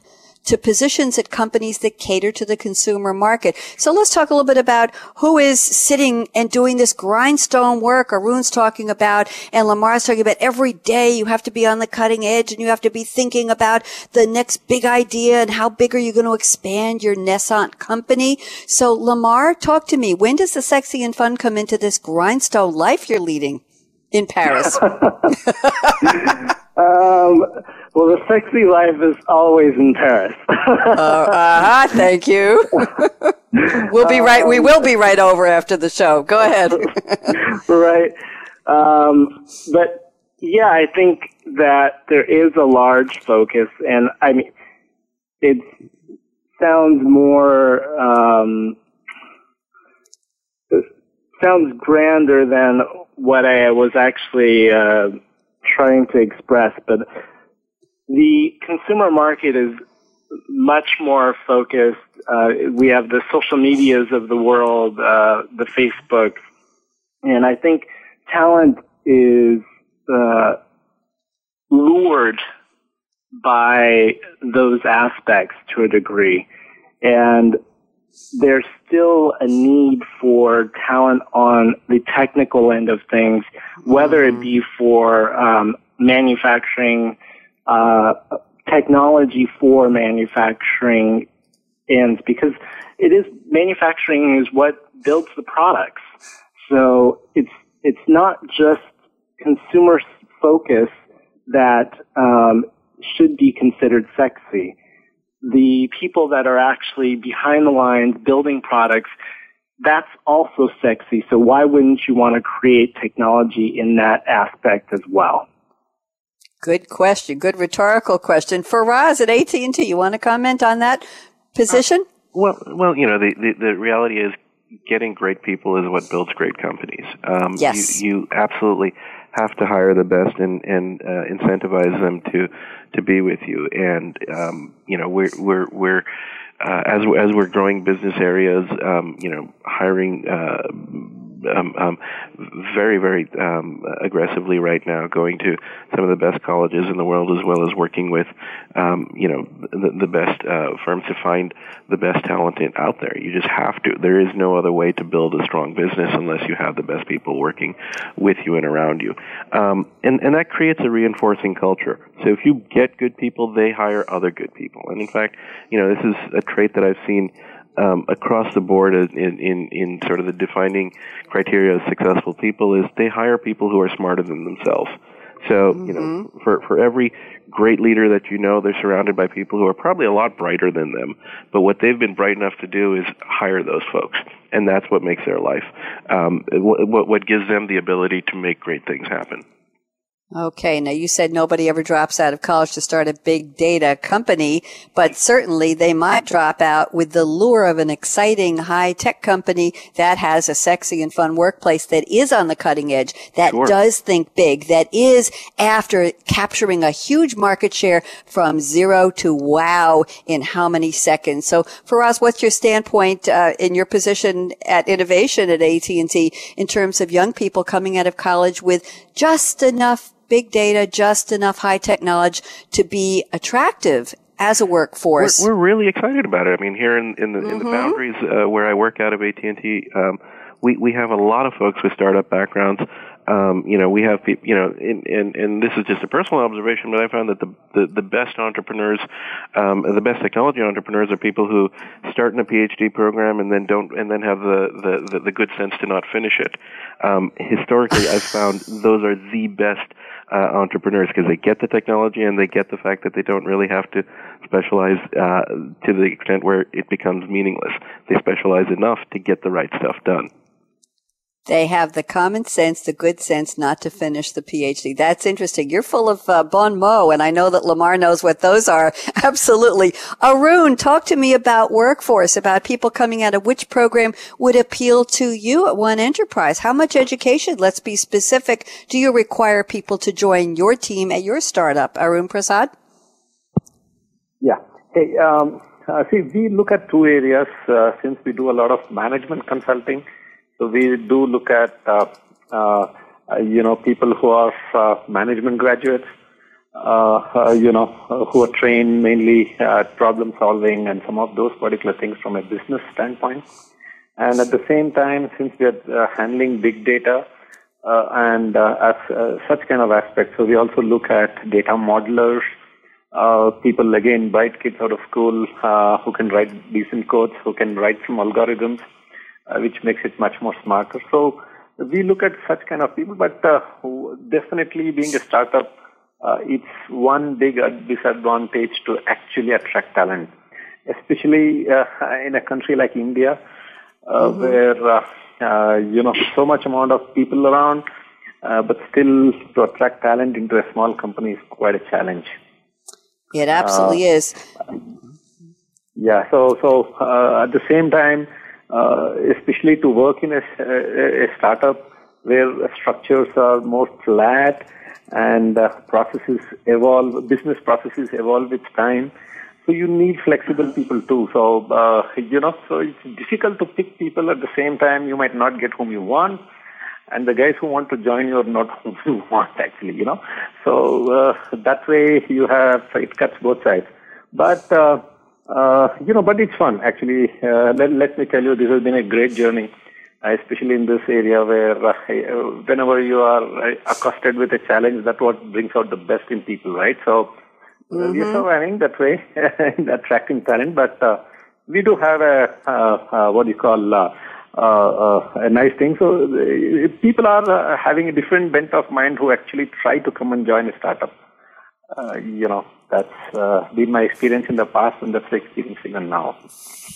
S2: to positions at companies that cater to the consumer market. So let's talk a little bit about who is sitting and doing this grindstone work Arun's talking about and Lamar's talking about every day you have to be on the cutting edge and you have to be thinking about the next big idea and how big are you going to expand your naissant company. So Lamar, talk to me. When does the sexy and fun come into this grindstone life you're leading in Paris?
S3: um, well, the sexy life is always in Paris. uh,
S2: uh-huh, thank you. we'll be right. We will be right over after the show. Go ahead.
S3: right. Um, but yeah, I think that there is a large focus, and I mean, it sounds more um, sounds grander than what I was actually uh, trying to express, but the consumer market is much more focused. Uh, we have the social medias of the world, uh, the Facebook, and I think talent is uh, lured by those aspects to a degree, and there's still a need for talent on the technical end of things, whether it be for um, manufacturing uh, technology for manufacturing ends because it is manufacturing is what builds the products. So it's it's not just consumer focus that um, should be considered sexy. The people that are actually behind the lines building products, that's also sexy. So why wouldn't you want to create technology in that aspect as well?
S2: Good question. Good rhetorical question. Faraz at AT&T, you want to comment on that position? Uh,
S5: well, well, you know, the, the, the reality is getting great people is what builds great companies.
S2: Um, yes.
S5: You, you absolutely have to hire the best and, and uh, incentivize them to to be with you. And um, you know, we're we're we're uh, as as we're growing business areas, um, you know, hiring uh, um, um, very, very um, aggressively right now, going to some of the best colleges in the world, as well as working with, um, you know, the, the best uh, firms to find the best talent out there. You just have to. There is no other way to build a strong business unless you have the best people working with you and around you, um, and and that creates a reinforcing culture. So if you get good people, they hire other good people. And in fact, you know, this is a trait that I've seen um, across the board in, in, in sort of the defining criteria of successful people is they hire people who are smarter than themselves. So, mm-hmm. you know, mm-hmm. for, for every great leader that you know, they're surrounded by people who are probably a lot brighter than them. But what they've been bright enough to do is hire those folks. And that's what makes their life, um, what, what gives them the ability to make great things happen.
S2: Okay, now you said nobody ever drops out of college to start a big data company, but certainly they might drop out with the lure of an exciting high tech company that has a sexy and fun workplace that is on the cutting edge, that sure. does think big, that is after capturing a huge market share from zero to wow in how many seconds. So Faraz, what's your standpoint uh, in your position at innovation at AT&T in terms of young people coming out of college with just enough big data, just enough high tech knowledge to be attractive as a workforce.
S5: We're, we're really excited about it. I mean, here in, in the mm-hmm. in the mm-hmm. boundaries uh, where I work out of AT and T, um, we we have a lot of folks with startup backgrounds. Um, you know, we have people, you know, and, and, and this is just a personal observation, but I found that the, the, the best entrepreneurs, um, the best technology entrepreneurs are people who start in a PhD program and then don't, and then have the, the, the, the good sense to not finish it. Um, historically, I've found those are the best uh, entrepreneurs because they get the technology and they get the fact that they don't really have to specialize uh, to the extent where it becomes meaningless. They specialize enough to get the right stuff done.
S2: They have the common sense, the good sense not to finish the PhD. That's interesting. You're full of uh, bon mot, and I know that Lamar knows what those are. Absolutely. Arun, talk to me about workforce, about people coming out of which program would appeal to you at One Enterprise. How much education, let's be specific, do you require people to join your team at your startup? Arun Prasad?
S4: Yeah. Hey, um, uh, see, we look at two areas uh, since we do a lot of management consulting so we do look at, uh, uh, you know, people who are uh, management graduates, you know, who are trained mainly at problem solving and some of those particular things from a business standpoint. And at the same time, since we are handling big data, uh, and uh, as uh, such kind of aspects. So we also look at data modelers, people again, bright kids out of school who can write decent codes, who can write some algorithms, uh, which makes it much more smarter. So we look at such kind of people, but uh, definitely being a startup, uh, it's one big disadvantage to actually attract talent, especially in a country like India, mm-hmm. where you know so much amount of people around. Uh, but still to attract talent into a small company is quite a challenge.
S2: It absolutely uh, is.
S4: Yeah. So so uh, at the same time, uh, especially to work in a, a, startup where structures are more flat and uh, processes evolve, business processes evolve with time. So you need flexible people too. So, uh, you know, so it's difficult to pick people at the same time. You might not get whom you want. And the guys who want to join you are not whom you want actually, you know. So, uh, that way you have, it cuts both sides. But, uh, uh, you know, but it's fun actually. Uh, let, let me tell you, this has been a great journey, uh, especially in this area where uh, whenever you are uh, accosted with a challenge, that's what brings out the best in people, right? So mm-hmm. we're surviving that way attracting talent, but we do have a what do you call a nice thing. So people are having a different bent of mind who actually try to come and join a startup. you know, that's uh, been my experience in the past, and that's the experience even now.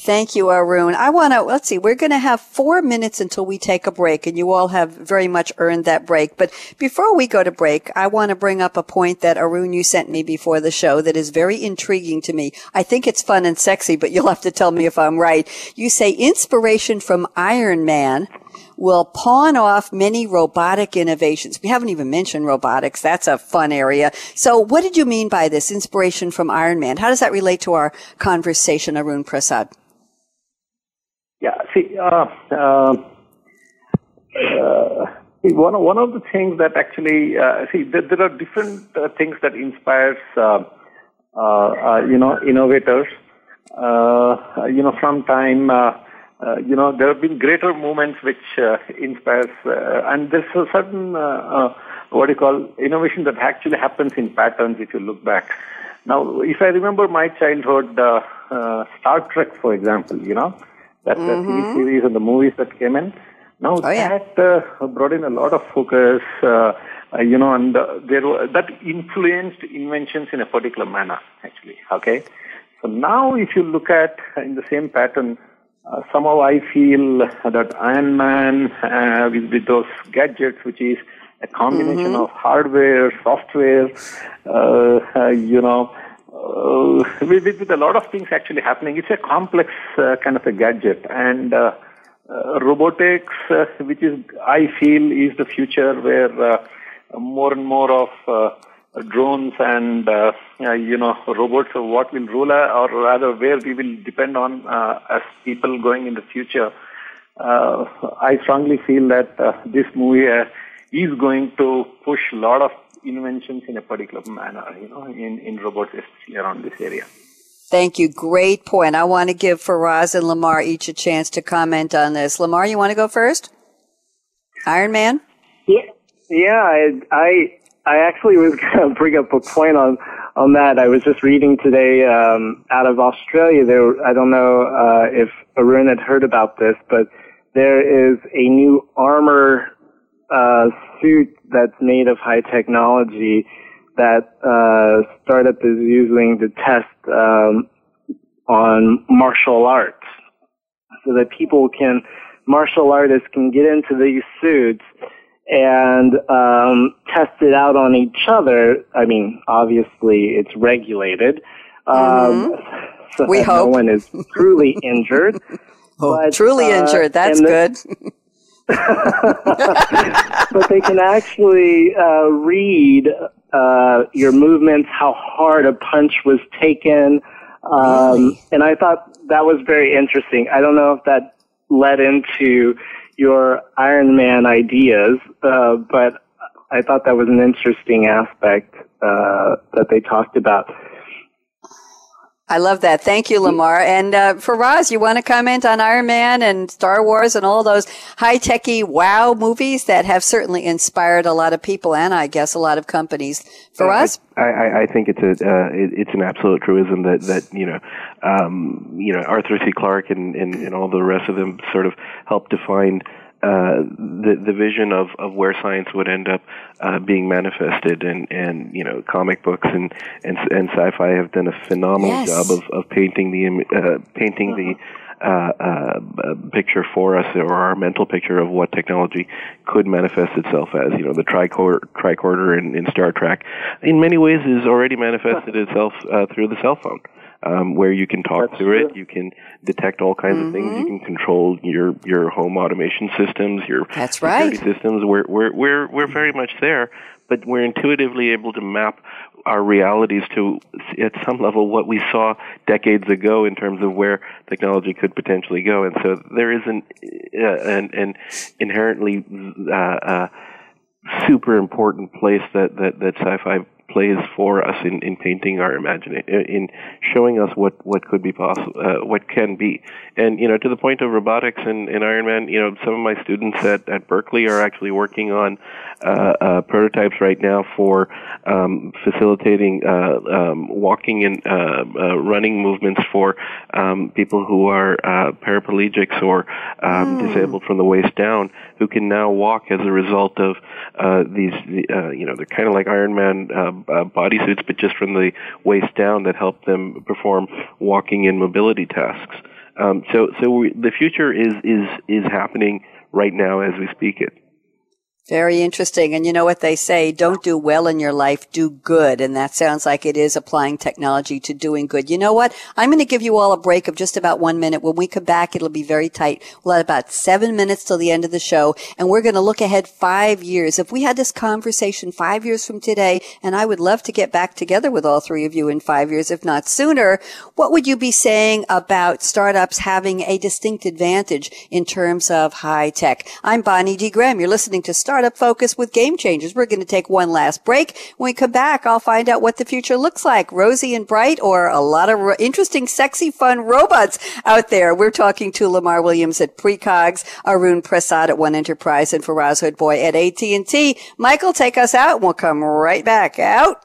S2: Thank you, Arun. I want to, let's see, we're going to have four minutes until we take a break, and you all have very much earned that break. But before we go to break, I want to bring up a point that Arun, you sent me before the show that is very intriguing to me. I think it's fun and sexy, but you'll have to tell me if I'm right. You say inspiration from Iron Man will pawn off many robotic innovations. We haven't even mentioned robotics. That's a fun area. So what did you mean by this inspiration from Iron Man? How does that relate to our conversation, Arun Prasad?
S4: Yeah, see, uh, uh, uh, one, one of the things that actually, uh, see, there, there, are different uh, things that inspires, uh, you know, innovators. you know, from time, uh, you know, there have been greater moments which uh, inspires, uh, and there's a certain, uh, uh, what do you call, innovation that actually happens in patterns if you look back. Now, if I remember my childhood, uh, Star Trek, for example, you know, that mm-hmm. the TV series and the movies that came in, now oh, yeah. that brought in a lot of focus, you know, and there that influenced inventions in a particular manner, actually, okay? So now if you look at in the same pattern, uh, somehow I feel that Iron Man uh, with, with, those gadgets, which is a combination mm-hmm. of hardware, software, uh, uh you know, uh, with, with, a lot of things actually happening. It's a complex uh, kind of a gadget, and robotics, which is I feel is the future where more and more of drones and uh, you know robots or what will rule or rather where we will depend on uh, as people going in the future uh, i strongly feel that uh, this movie uh, is going to push a lot of inventions in a particular manner you know in in robots especially around this area
S2: Thank you. Great point. I want to give Faraz and Lamar each a chance to comment on this. Lamar, you want to go first? Iron Man?
S3: Yeah, yeah. I, I I actually was going to bring up a point on on that. I was just reading today um, out of Australia. There, I don't know uh, if Arun had heard about this, but there is a new armor uh, suit that's made of high technology that uh, startup is using to test um, on martial arts, so that people can martial artists can get into these suits and um, test it out on each other. I mean, obviously it's regulated, um, mm-hmm. so
S2: we hope.
S3: no one is truly injured.
S2: oh, but, truly uh, injured. That's good.
S3: but they can actually uh, read uh, your movements, how hard a punch was taken. Um, really? And I thought that was very interesting. I don't know if that led into your Iron Man ideas, uh, but I thought that was an interesting aspect uh, that they talked about.
S2: I love that. Thank you, Lamar. And uh, Faraz, you want to comment on Iron Man and Star Wars and all those high techy wow movies that have certainly inspired a lot of people and I guess a lot of companies. Faraz,
S5: I, I, I think it's a uh, it, it's an absolute truism that that you know um, you know Arthur C. Clarke and, and and all the rest of them sort of helped define uh, the the vision of, of where science would end up uh, being manifested, and, and you know comic books and and, and sci-fi have done a phenomenal yes. job of, of painting the uh, painting the uh, uh, picture for us, or our mental picture of what technology could manifest itself as. You know, the tricorder, tricorder in, in Star Trek, in many ways, has already manifested itself uh, through the cell phone um, where you can talk That's through true. it. You can detect all kinds mm-hmm. of things. You mm-hmm. can control your your home automation systems, your
S2: That's right.
S5: systems. We're we're we're we're very much there, but we're intuitively able to map our realities to at some level what we saw decades ago in terms of where technology could potentially go and so there is an uh, an, an inherently uh, uh, super important place that, that, that sci-fi plays for us in, in painting our imagination, in showing us what, what could be possible, uh, what can be. And, you know, to the point of robotics and, and Iron Man, you know, some of my students at, at Berkeley are actually working on uh, uh, prototypes right now for um, facilitating uh, um, walking and uh, uh, running movements for um, people who are paraplegics or mm. disabled from the waist down, who can now walk as a result of these, you know, they're kind of like Iron Man uh, bodysuits, but just from the waist down that help them perform walking and mobility tasks. Um, so, so we, the future is is is happening right now as we speak it.
S2: Very interesting. And you know what they say, don't do well in your life, do good. And that sounds like it is applying technology to doing good. You know what? I'm going to give you all a break of just about one minute. When we come back, it'll be very tight. We'll have about seven minutes till the end of the show. And we're going to look ahead five years. If we had this conversation five years from today, and I would love to get back together with all three of you in five years, if not sooner, what would you be saying about startups having a distinct advantage in terms of high tech? I'm Bonnie D. Graham. You're listening to Start Startup Focus with Game Changers. We're going to take one last break. When we come back, I'll find out what the future looks like. Rosy and bright or a lot of ro- interesting, sexy, fun robots out there. We're talking to Lamar Williams at Precogs, Arun Prasad at One Enterprise, and Faraz Hoodbhoy at AT&T. Michael, take us out and we'll come right back out.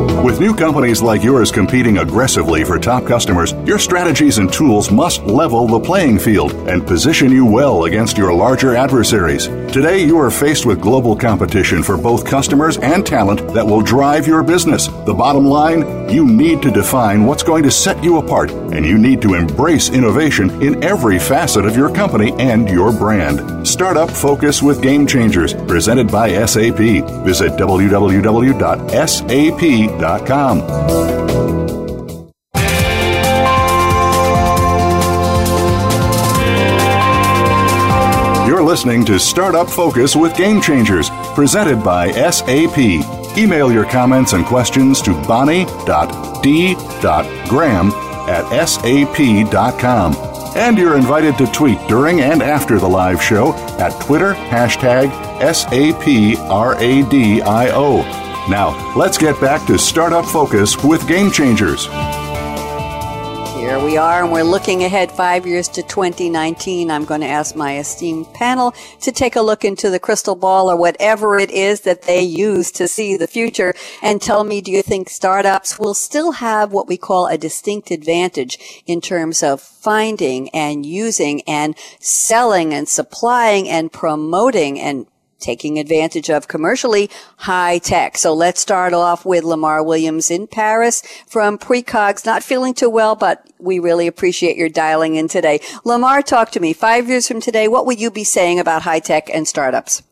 S1: With new companies like yours competing aggressively for top customers, your strategies and tools must level the playing field and position you well against your larger adversaries. Today, you are faced with global competition for both customers and talent that will drive your business. The bottom line you need to define what's going to set you apart, and you need to embrace innovation in every facet of your company and your brand. Startup Focus with Game Changers, presented by SAP. Visit www.sap.com you're listening to Startup Focus with Game Changers, presented by SAP. Email your comments and questions to bonnie.d.graham at sap.com. And you're invited to tweet during and after the live show at Twitter hashtag SAPRADIO. Now, let's get back to Startup Focus with Game Changers.
S2: Here we are, and we're looking ahead five years to 2019. I'm going to ask my esteemed panel to take a look into the crystal ball or whatever it is that they use to see the future and tell me, do you think startups will still have what we call a distinct advantage in terms of finding and using and selling and supplying and promoting and taking advantage of commercially high tech. So let's start off with Lamar Williams in Paris from Precogs. Not feeling too well, but we really appreciate your dialing in today. Lamar, talk to me. Five years from today, what will you be saying about high tech and startups?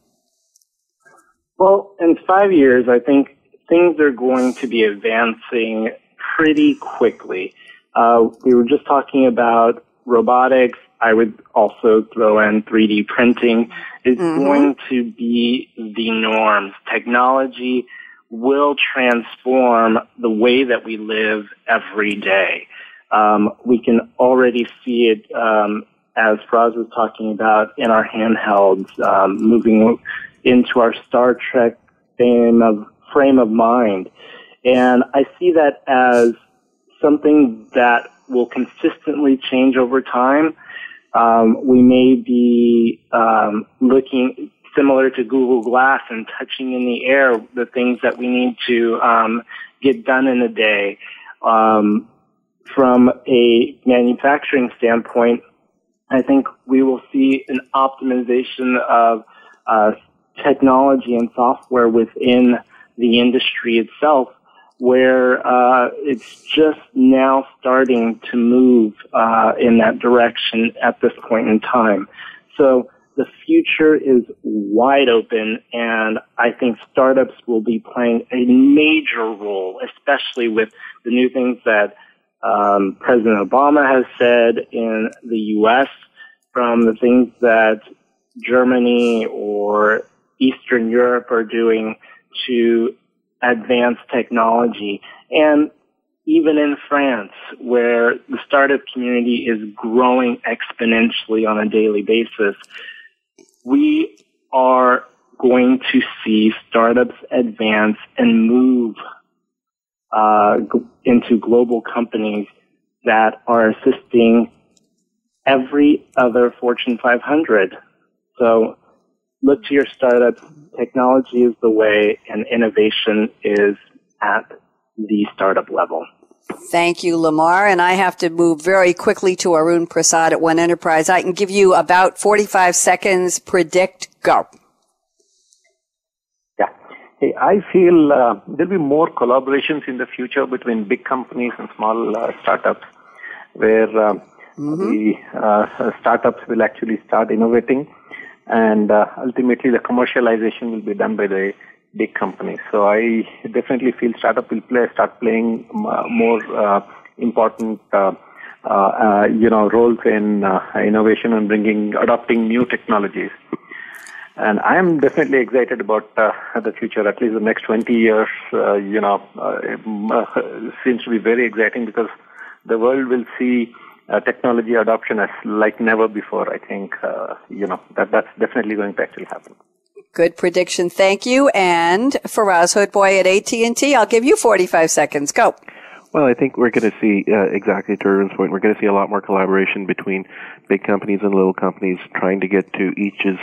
S3: Well, in five years, I think things are going to be advancing pretty quickly. Uh, we were just talking about robotics. I would also throw in 3D printing is mm-hmm. going to be the norm. Technology will transform the way that we live every day. Um, we can already see it, um, as Faraz was talking about, in our handhelds, um, moving into our Star Trek frame of, frame of mind. And I see that as something that will consistently change over time um, we may be um, looking similar to Google Glass and touching in the air the things that we need to um, get done in a day. Um, from a manufacturing standpoint, I think we will see an optimization of uh, technology and software within the industry itself where uh, it's just now starting to move uh, in that direction at this point in time. So the future is wide open, and I think startups will be playing a major role, especially with the new things that um, President Obama has said in the U.S. from the things that Germany or Eastern Europe are doing to advanced technology. And even in France, where the startup community is growing exponentially on a daily basis, we are going to see startups advance and move uh, into global companies that are assisting every other Fortune 500. So look to your startup. Technology is the way, and innovation is at the startup level.
S2: Thank you, Lamar. And I have to move very quickly to Arun Prasad at One Enterprise. I can give you about 45 seconds. Predict, go.
S4: Yeah. Hey, I feel uh, there'll be more collaborations in the future between big companies and small uh, startups where uh, mm-hmm. the uh, startups will actually start innovating and uh, ultimately the commercialization will be done by the big companies. So I definitely feel startup will play start playing more uh, important uh, uh, uh, you know roles in uh, innovation and bringing adopting new technologies. And I am definitely excited about uh, the future. At least the next 20 years, you know, seems to be very exciting because the world will see uh, technology adoption as like never before. I think uh, you know that that's definitely going to actually happen.
S2: Good prediction. Thank you. And Faraz Hoodbhoy at AT&T, I'll give you 45 seconds. Go.
S5: Well, I think we're going to see uh, exactly to Arun's point. We're going to see a lot more collaboration between big companies and little companies trying to get to each's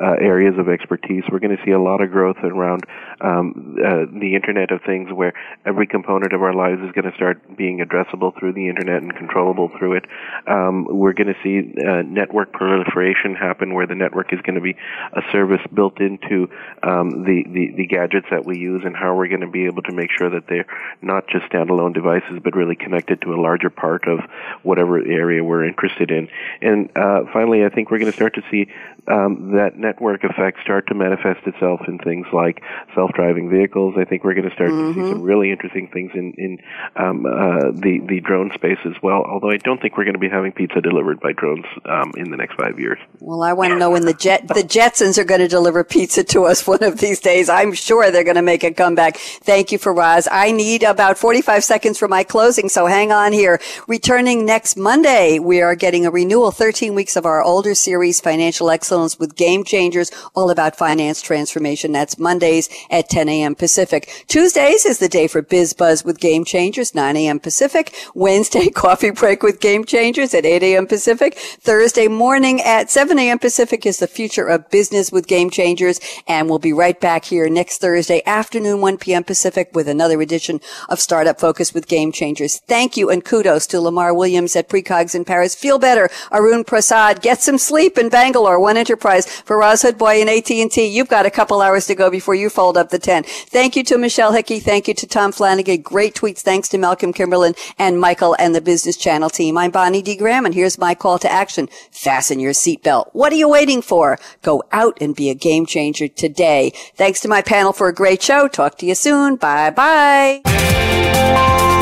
S5: uh, areas of expertise. We're going to see a lot of growth around um, uh, the Internet of Things, where every component of our lives is going to start being addressable through the Internet and controllable through it. Um, we're going to see uh, network proliferation happen, where the network is going to be a service built into um, the, the the gadgets that we use, and how we're going to be able to make sure that they're not just standalone devices, but really connected to a larger part of whatever area we're interested in. And uh, finally, I think we're going to start to see um, that network effect start to manifest itself in things like self-driving vehicles. I think we're going to start mm-hmm. to see mm-hmm. some really interesting things in in um, uh, the the drone space as well. Although I don't think we're going to be having pizza delivered by drones um, in the next five years.
S2: Well, I want to know when the jet the Jetsons are going to deliver pizza to us one of these days. I'm sure they're going to make a comeback. Thank you, for Faraz. I need about 45 seconds for my closing, so hang on here. Returning next Monday, we are getting a renewal 13 weeks of our older series, Financial Excellence with Game Changers, all about finance transformation. That's Mondays at 10 a.m. Pacific. Tuesdays is the day for Biz Buzz with Game Changers, 9 a.m. Pacific. Wednesday, Coffee Break with Game Changers at 8 a.m. Pacific. Thursday morning at 7 a.m. Pacific is the future of business with Game Changers. And we'll be right back here next Thursday afternoon, 1 p.m. Pacific with another edition of Startup Focus with Game Changers. Thank you and kudos to Lamar Williams at Precogs in Paris. Feel better. Arun Prasad, get some sleep in Bangalore. One Enterprise Faraz Hoodbhoy and AT&T. You've got a couple hours to go before you fold up the tent. Thank you to Michelle Hickey. Thank you to Tom Flanagan. Great tweets. Thanks to Malcolm Kimberlin and Michael and the Business Channel team. I'm Bonnie D. Graham and here's my call to action. Fasten your seatbelt. What are you waiting for? Go out and be a game changer today. Thanks to my panel for a great show. Talk to you soon. Bye bye.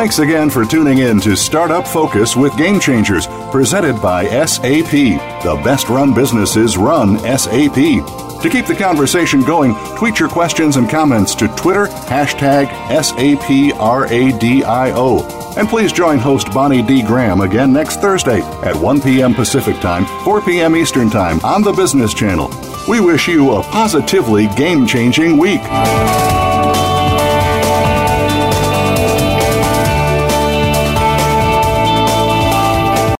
S1: Thanks again for tuning in to Startup Focus with Game Changers, presented by SAP. The best run businesses run SAP. To keep the conversation going, tweet your questions and comments to Twitter, hashtag SAPRADIO. And please join host Bonnie D. Graham again next Thursday at 1 p.m. Pacific Time, 4 p.m. Eastern Time on the Business Channel. We wish you a positively game changing week.